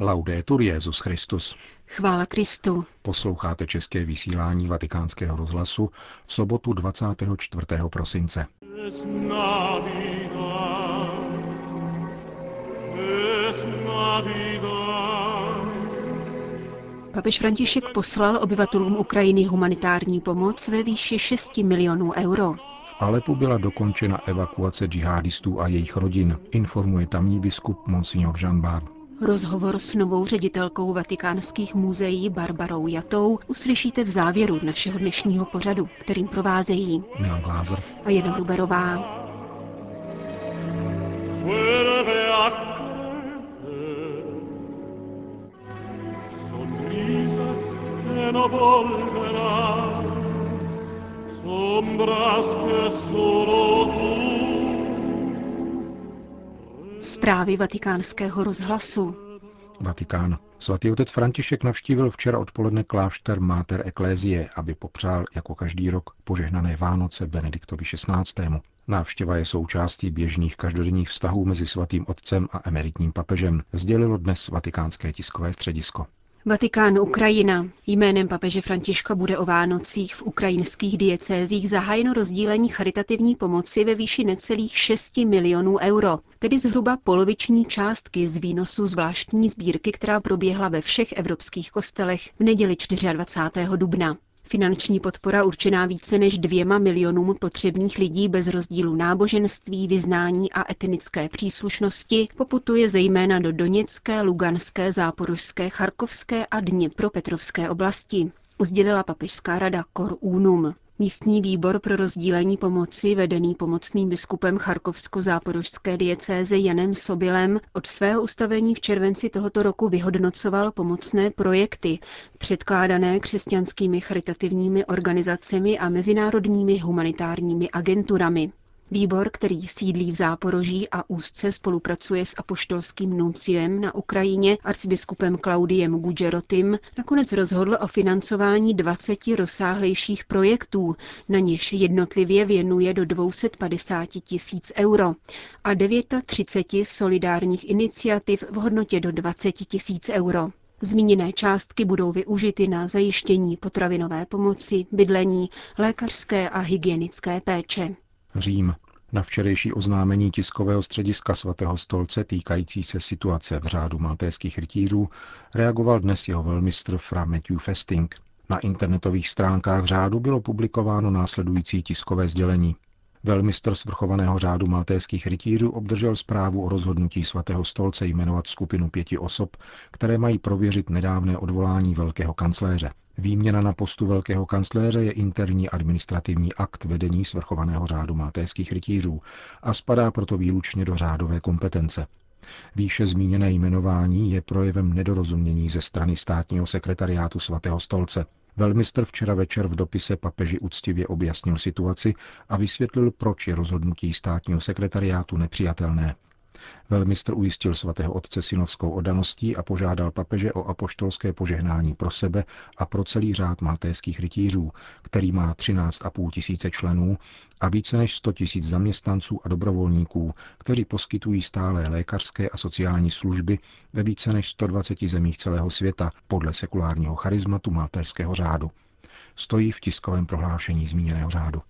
Laudetur Jezus Christus. Chvála Kristu. Posloucháte české vysílání Vatikánského rozhlasu v sobotu 24. prosince. Papež František poslal obyvatelům Ukrajiny humanitární pomoc ve výši 6 milionů euro. V Alepu byla dokončena evakuace džihadistů a jejich rodin, informuje tamní biskup Monsignor Jean Bart. Rozhovor s novou ředitelkou vatikánských muzeí Barbarou Jatou uslyšíte v závěru našeho dnešního pořadu, kterým provázejí Milan Glázer a Jana Gruberová. Zprávy vatikánského rozhlasu. Vatikán. Svatý otec František navštívil včera odpoledne klášter Mater Ecclesiae, aby popřál jako každý rok požehnané Vánoce Benediktovi XVI. Návštěva je součástí běžných každodenních vztahů mezi svatým otcem a emeritním papežem, sdělilo dnes vatikánské tiskové středisko. Vatikán Ukrajina. Jménem papeže Františka bude o Vánocích v ukrajinských diecézích zahájeno rozdílení charitativní pomoci ve výši necelých 6 milionů euro, tedy zhruba poloviční částky z výnosu zvláštní sbírky, která proběhla ve všech evropských kostelech v neděli 24. dubna. Finanční podpora určená více než dvěma milionům potřebných lidí bez rozdílu náboženství, vyznání a etnické příslušnosti poputuje zejména do Doněcké, Luganské, Záporožské, Charkovské a Dněpropetrovské oblasti, sdělila papežská rada Cor Unum. Místní výbor pro rozdílení pomoci, vedený pomocným biskupem Charkovsko-záporožské diecéze Janem Sobilem, od svého ustavení v červenci tohoto roku vyhodnocoval pomocné projekty, předkládané křesťanskými charitativními organizacemi a mezinárodními humanitárními agenturami. Výbor, který sídlí v Záporoží a úzce spolupracuje s apoštolským nunciem na Ukrajině arcibiskupem Klaudiem Gudžerotim, nakonec rozhodl o financování 20 rozsáhlejších projektů, na něž jednotlivě věnuje do 250 tisíc euro a 39 solidárních iniciativ v hodnotě do 20 tisíc euro. Zmíněné částky budou využity na zajištění potravinové pomoci, bydlení, lékařské a hygienické péče. Řím. Na včerejší oznámení tiskového střediska svatého stolce týkající se situace v řádu maltéských rytířů reagoval dnes jeho velmistr Fra Matthew Festing. Na internetových stránkách řádu bylo publikováno následující tiskové sdělení. Velmistr svrchovaného řádu maltéských rytířů obdržel zprávu o rozhodnutí svatého stolce jmenovat skupinu pěti osob, které mají prověřit nedávné odvolání velkého kancléře. Výměna na postu velkého kancléře je interní administrativní akt vedení svrchovaného řádu maltéských rytířů a spadá proto výlučně do řádové kompetence. Výše zmíněné jmenování je projevem nedorozumění ze strany státního sekretariátu svatého stolce. Velmistr včera večer v dopise papeži úctivě objasnil situaci a vysvětlil, proč je rozhodnutí státního sekretariátu nepřijatelné. Velmistr ujistil svatého otce synovskou odaností a požádal papeže o apoštolské požehnání pro sebe a pro celý řád maltéských rytířů, který má 13,5 tisíce členů a více než 100 tisíc zaměstnanců a dobrovolníků, kteří poskytují stále lékařské a sociální služby ve více než 120 zemích celého světa podle sekulárního charizmatu maltéského řádu. Stojí v tiskovém prohlášení zmíněného řádu.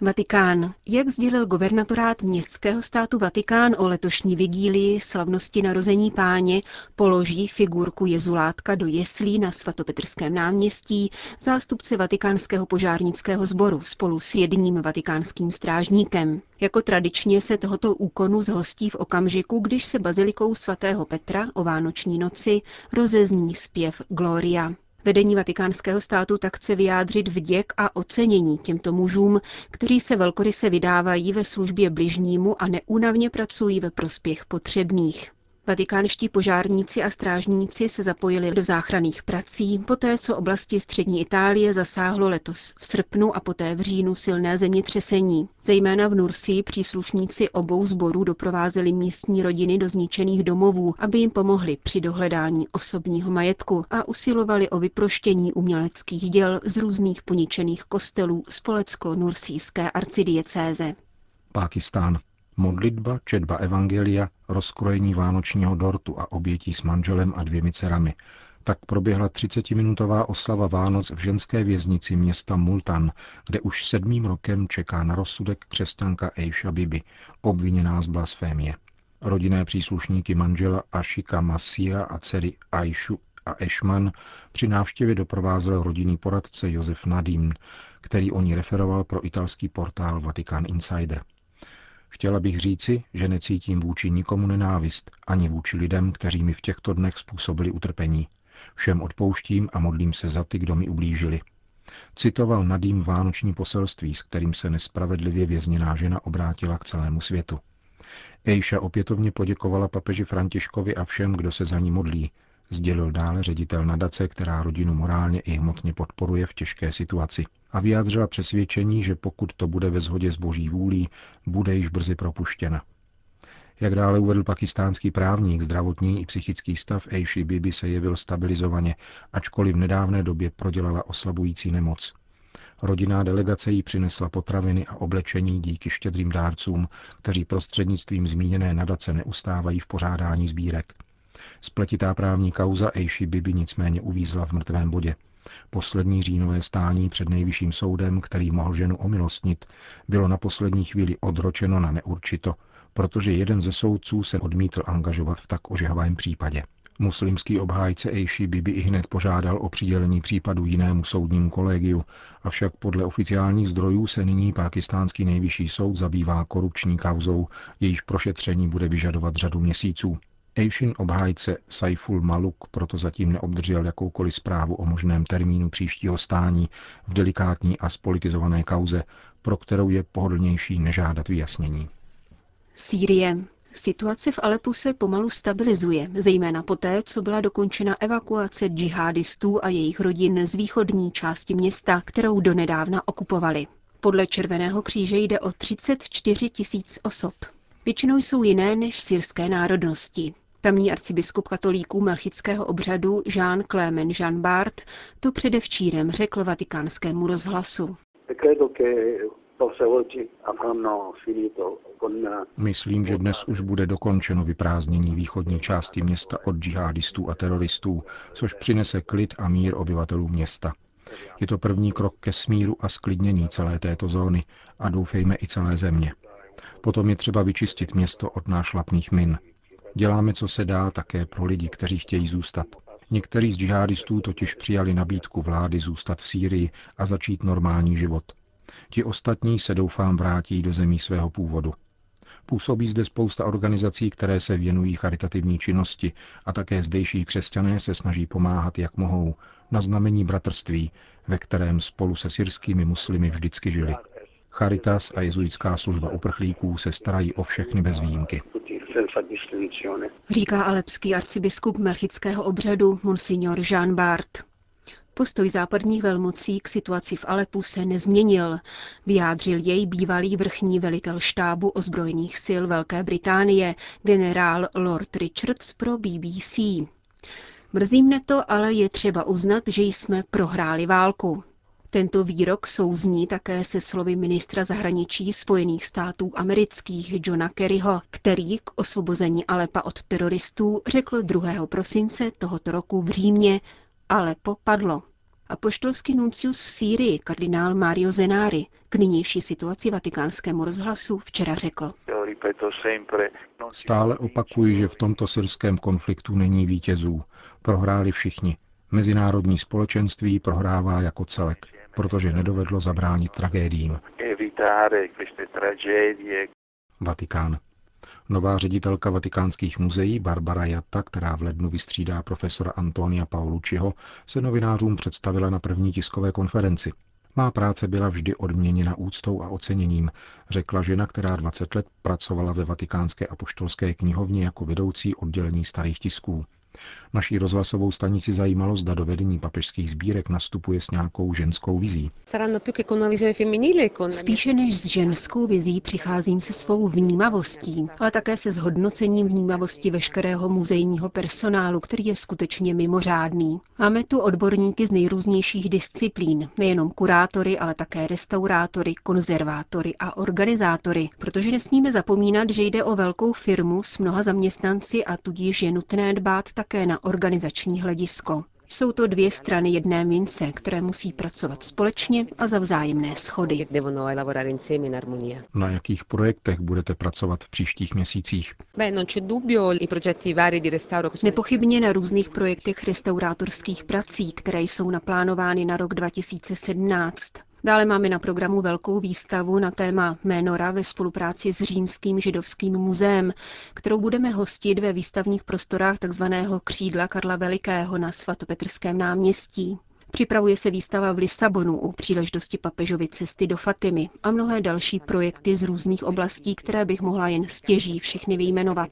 Vatikán. Jak sdělil guvernatorát městského státu Vatikán o letošní vigílii slavnosti narození páně, položí figurku Jezulátka do jeslí na svatopetrském náměstí zástupce vatikánského požárnického sboru spolu s jedním vatikánským strážníkem. Jako tradičně se tohoto úkonu zhostí v okamžiku, když se bazilikou svatého Petra o Vánoční noci rozezní zpěv Gloria. Vedení vatikánského státu tak chce vyjádřit vděk a ocenění těmto mužům, kteří se velkoryse vydávají ve službě bližnímu a neúnavně pracují ve prospěch potřebných. Vatikánští požárníci a strážníci se zapojili do záchranných prací, poté co oblasti střední Itálie zasáhlo letos v srpnu a poté v říjnu silné zemětřesení. Zejména v Nursii příslušníci obou sborů doprovázeli místní rodiny do zničených domovů, aby jim pomohli při dohledání osobního majetku a usilovali o vyproštění uměleckých děl z různých poničených kostelů spolecko-nursijské arcidiecéze. Pákistán. Modlitba, četba evangelia, rozkrojení vánočního dortu a obětí s manželem a dvěmi dcerami. Tak proběhla 30-minutová oslava Vánoc v ženské věznici města Multan, kde už sedmým rokem čeká na rozsudek křesťanka Eisha Bibi, obviněná z blasfémie. Rodinné příslušníky manžela Ashika Masia a dcery Aishu a Ešman při návštěvě doprovázel rodinný poradce Josef Nadim, který o ní referoval pro italský portál Vatican Insider. Chtěla bych říci, že necítím vůči nikomu nenávist, ani vůči lidem, kteří mi v těchto dnech způsobili utrpení. Všem odpouštím a modlím se za ty, kdo mi ublížili. Citoval Nadým vánoční poselství, s kterým se nespravedlivě vězněná žena obrátila k celému světu. Ejša opětovně poděkovala papeži Františkovi a všem, kdo se za ní modlí, sdělil dále ředitel nadace, která rodinu morálně i hmotně podporuje v těžké situaci a vyjádřila přesvědčení, že pokud to bude ve shodě s boží vůlí, bude již brzy propuštěna. Jak dále uvedl pakistánský právník, zdravotní i psychický stav Eishi Bibi se jevil stabilizovaně, ačkoliv v nedávné době prodělala oslabující nemoc. Rodinná delegace jí přinesla potraviny a oblečení díky štědrým dárcům, kteří prostřednictvím zmíněné nadace neustávají v pořádání sbírek. Spletitá právní kauza Eishi Bibi nicméně uvízla v mrtvém bodě. Poslední říjnové stání před nejvyšším soudem, který mohl ženu omilostnit, bylo na poslední chvíli odročeno na neurčito, protože jeden ze soudců se odmítl angažovat v tak ožehavém případě. Muslimský obhájce Eishi Bibi i hned požádal o přidělení případu jinému soudnímu kolegiu, avšak podle oficiálních zdrojů se nyní pakistánský nejvyšší soud zabývá korupční kauzou, jejíž prošetření bude vyžadovat řadu měsíců. Eishin obhájce Saiful Maluk proto zatím neobdržel jakoukoliv zprávu o možném termínu příštího stání v delikátní a spolitizované kauze, pro kterou je pohodlnější nežádat vyjasnění. Sýrie. Situace v Alepu se pomalu stabilizuje, zejména poté, co byla dokončena evakuace džihadistů a jejich rodin z východní části města, kterou donedávna okupovali. Podle Červeného kříže jde o 34 tisíc osob. Většinou jsou jiné než syrské národnosti. Tamní arcibiskup katolíků melchického obřadu Jean Clément Jean Bart to předevčírem řekl vatikánskému rozhlasu. Myslím, že dnes už bude dokončeno vyprázdnění východní části města od džihadistů a teroristů, což přinese klid a mír obyvatelům města. Je to první krok ke smíru a sklidnění celé této zóny a doufejme i celé země. Potom je třeba vyčistit město od nášlapných min. Děláme, co se dá, také pro lidi, kteří chtějí zůstat. Někteří z džihadistů totiž přijali nabídku vlády zůstat v Sýrii a začít normální život. Ti ostatní se doufám vrátí do zemí svého původu. Působí zde spousta organizací, které se věnují charitativní činnosti a také zdejší křesťané se snaží pomáhat, jak mohou, na znamení bratrství, ve kterém spolu se syrskými muslimy vždycky žili. Charitas a jezuitská služba uprchlíků se starají o všechny bez výjimky. Říká alepský arcibiskup melchického obřadu Monsignor Jean Bart. Postoj západních velmocí k situaci v Alepu se nezměnil. Vyjádřil jej bývalý vrchní velitel štábu ozbrojených sil Velké Británie, generál Lord Richards pro BBC. Mrzí mne to, ale je třeba uznat, že jsme prohráli válku. Tento výrok souzní také se slovy ministra zahraničí Spojených států amerických Johna Kerryho, který k osvobození Alepa od teroristů řekl 2. prosince tohoto roku v Římě Alepo padlo. A poštolský nuncius v Sýrii, kardinál Mario Zenari, k nynější situaci vatikánskému rozhlasu včera řekl. Stále opakuji, že v tomto syrském konfliktu není vítězů. Prohráli všichni. Mezinárodní společenství prohrává jako celek protože nedovedlo zabránit tragédiím. Vatikán. Nová ředitelka vatikánských muzeí Barbara Jatta, která v lednu vystřídá profesora Antonia Paolucciho, se novinářům představila na první tiskové konferenci. Má práce byla vždy odměněna úctou a oceněním, řekla žena, která 20 let pracovala ve vatikánské apoštolské knihovně jako vedoucí oddělení starých tisků. Naší rozhlasovou stanici zajímalo, zda do vedení papežských sbírek nastupuje s nějakou ženskou vizí. Spíše než s ženskou vizí přicházím se svou vnímavostí, ale také se zhodnocením vnímavosti veškerého muzejního personálu, který je skutečně mimořádný. Máme tu odborníky z nejrůznějších disciplín, nejenom kurátory, ale také restaurátory, konzervátory a organizátory, protože nesmíme zapomínat, že jde o velkou firmu s mnoha zaměstnanci a tudíž je nutné dbát také na organizační hledisko. Jsou to dvě strany jedné mince, které musí pracovat společně a za vzájemné schody. Na jakých projektech budete pracovat v příštích měsících? Nepochybně na různých projektech restaurátorských prací, které jsou naplánovány na rok 2017. Dále máme na programu velkou výstavu na téma Menora ve spolupráci s Římským židovským muzeem, kterou budeme hostit ve výstavních prostorách tzv. křídla Karla Velikého na svatopetrském náměstí. Připravuje se výstava v Lisabonu u příležitosti papežovy cesty do Fatimy a mnohé další projekty z různých oblastí, které bych mohla jen stěží všechny vyjmenovat.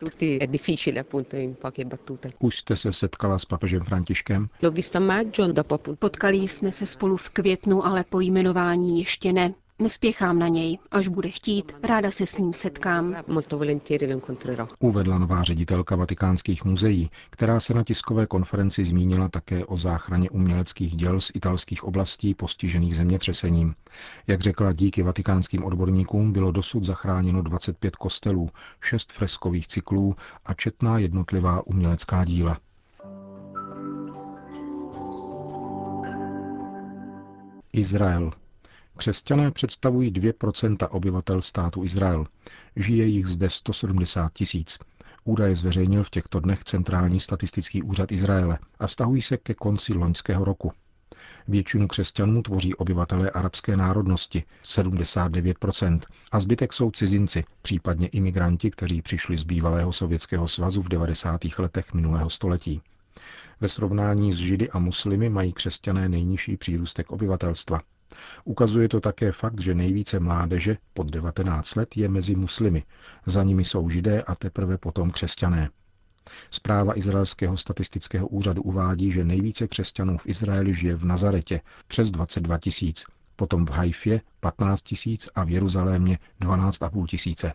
Už jste se setkala s papežem Františkem? Potkali jsme se spolu v květnu, ale po jmenování ještě ne. Nespěchám na něj. Až bude chtít, ráda se s ním setkám. Uvedla nová ředitelka vatikánských muzeí, která se na tiskové konferenci zmínila také o záchraně uměleckých děl z italských oblastí postižených zemětřesením. Jak řekla, díky vatikánským odborníkům bylo dosud zachráněno 25 kostelů, 6 freskových cyklů a četná jednotlivá umělecká díla. Izrael. Křesťané představují 2% obyvatel státu Izrael. Žije jich zde 170 tisíc. Údaje zveřejnil v těchto dnech Centrální statistický úřad Izraele a vztahují se ke konci loňského roku. Většinu křesťanů tvoří obyvatelé arabské národnosti, 79%, a zbytek jsou cizinci, případně imigranti, kteří přišli z bývalého Sovětského svazu v 90. letech minulého století. Ve srovnání s Židy a muslimy mají křesťané nejnižší přírůstek obyvatelstva. Ukazuje to také fakt, že nejvíce mládeže pod 19 let je mezi muslimy, za nimi jsou židé a teprve potom křesťané. Zpráva Izraelského statistického úřadu uvádí, že nejvíce křesťanů v Izraeli žije v Nazaretě přes 22 tisíc, potom v Haifě 15 tisíc a v Jeruzalémě 12,5 tisíce.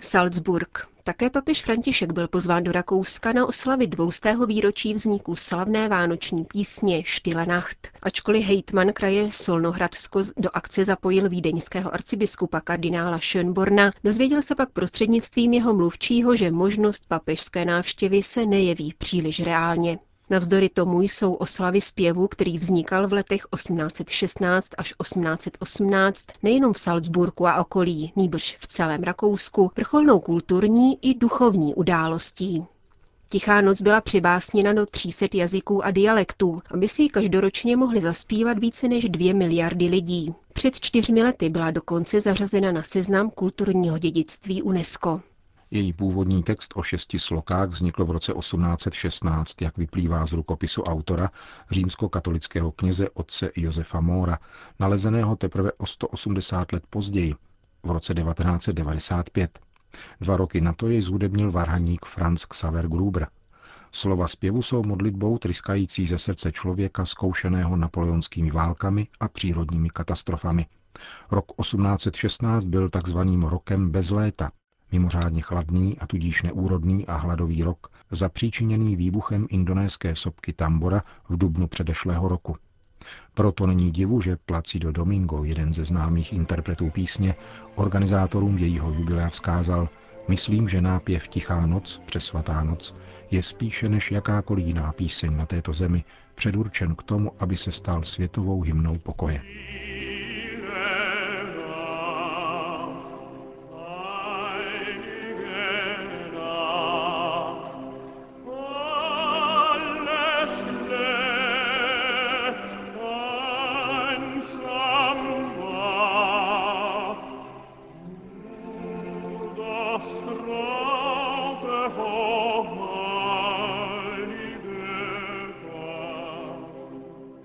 Salzburg. Také papež František byl pozván do Rakouska na oslavy dvoustého výročí vzniku slavné vánoční písně Štile Nacht. Ačkoliv hejtman kraje Solnohradsko do akce zapojil vídeňského arcibiskupa kardinála Schönborna, dozvěděl se pak prostřednictvím jeho mluvčího, že možnost papežské návštěvy se nejeví příliš reálně. Navzdory tomu jsou oslavy zpěvu, který vznikal v letech 1816 až 1818 nejenom v Salzburgu a okolí, nýbrž v celém Rakousku, vrcholnou kulturní i duchovní událostí. Tichá noc byla přibásněna do 300 jazyků a dialektů, aby si ji každoročně mohli zaspívat více než dvě miliardy lidí. Před čtyřmi lety byla dokonce zařazena na seznam kulturního dědictví UNESCO. Její původní text o šesti slokách vznikl v roce 1816, jak vyplývá z rukopisu autora, římskokatolického kněze otce Josefa Móra, nalezeného teprve o 180 let později, v roce 1995. Dva roky na to jej zhudebnil varhaník Franz Xaver Gruber. Slova zpěvu jsou modlitbou tryskající ze srdce člověka zkoušeného napoleonskými válkami a přírodními katastrofami. Rok 1816 byl takzvaným rokem bez léta, mimořádně chladný a tudíž neúrodný a hladový rok, zapříčiněný výbuchem indonéské sopky Tambora v dubnu předešlého roku. Proto není divu, že Placido Domingo, jeden ze známých interpretů písně, organizátorům jejího jubilea vzkázal, myslím, že nápěv Tichá noc, přesvatá noc, je spíše než jakákoliv jiná píseň na této zemi předurčen k tomu, aby se stal světovou hymnou pokoje.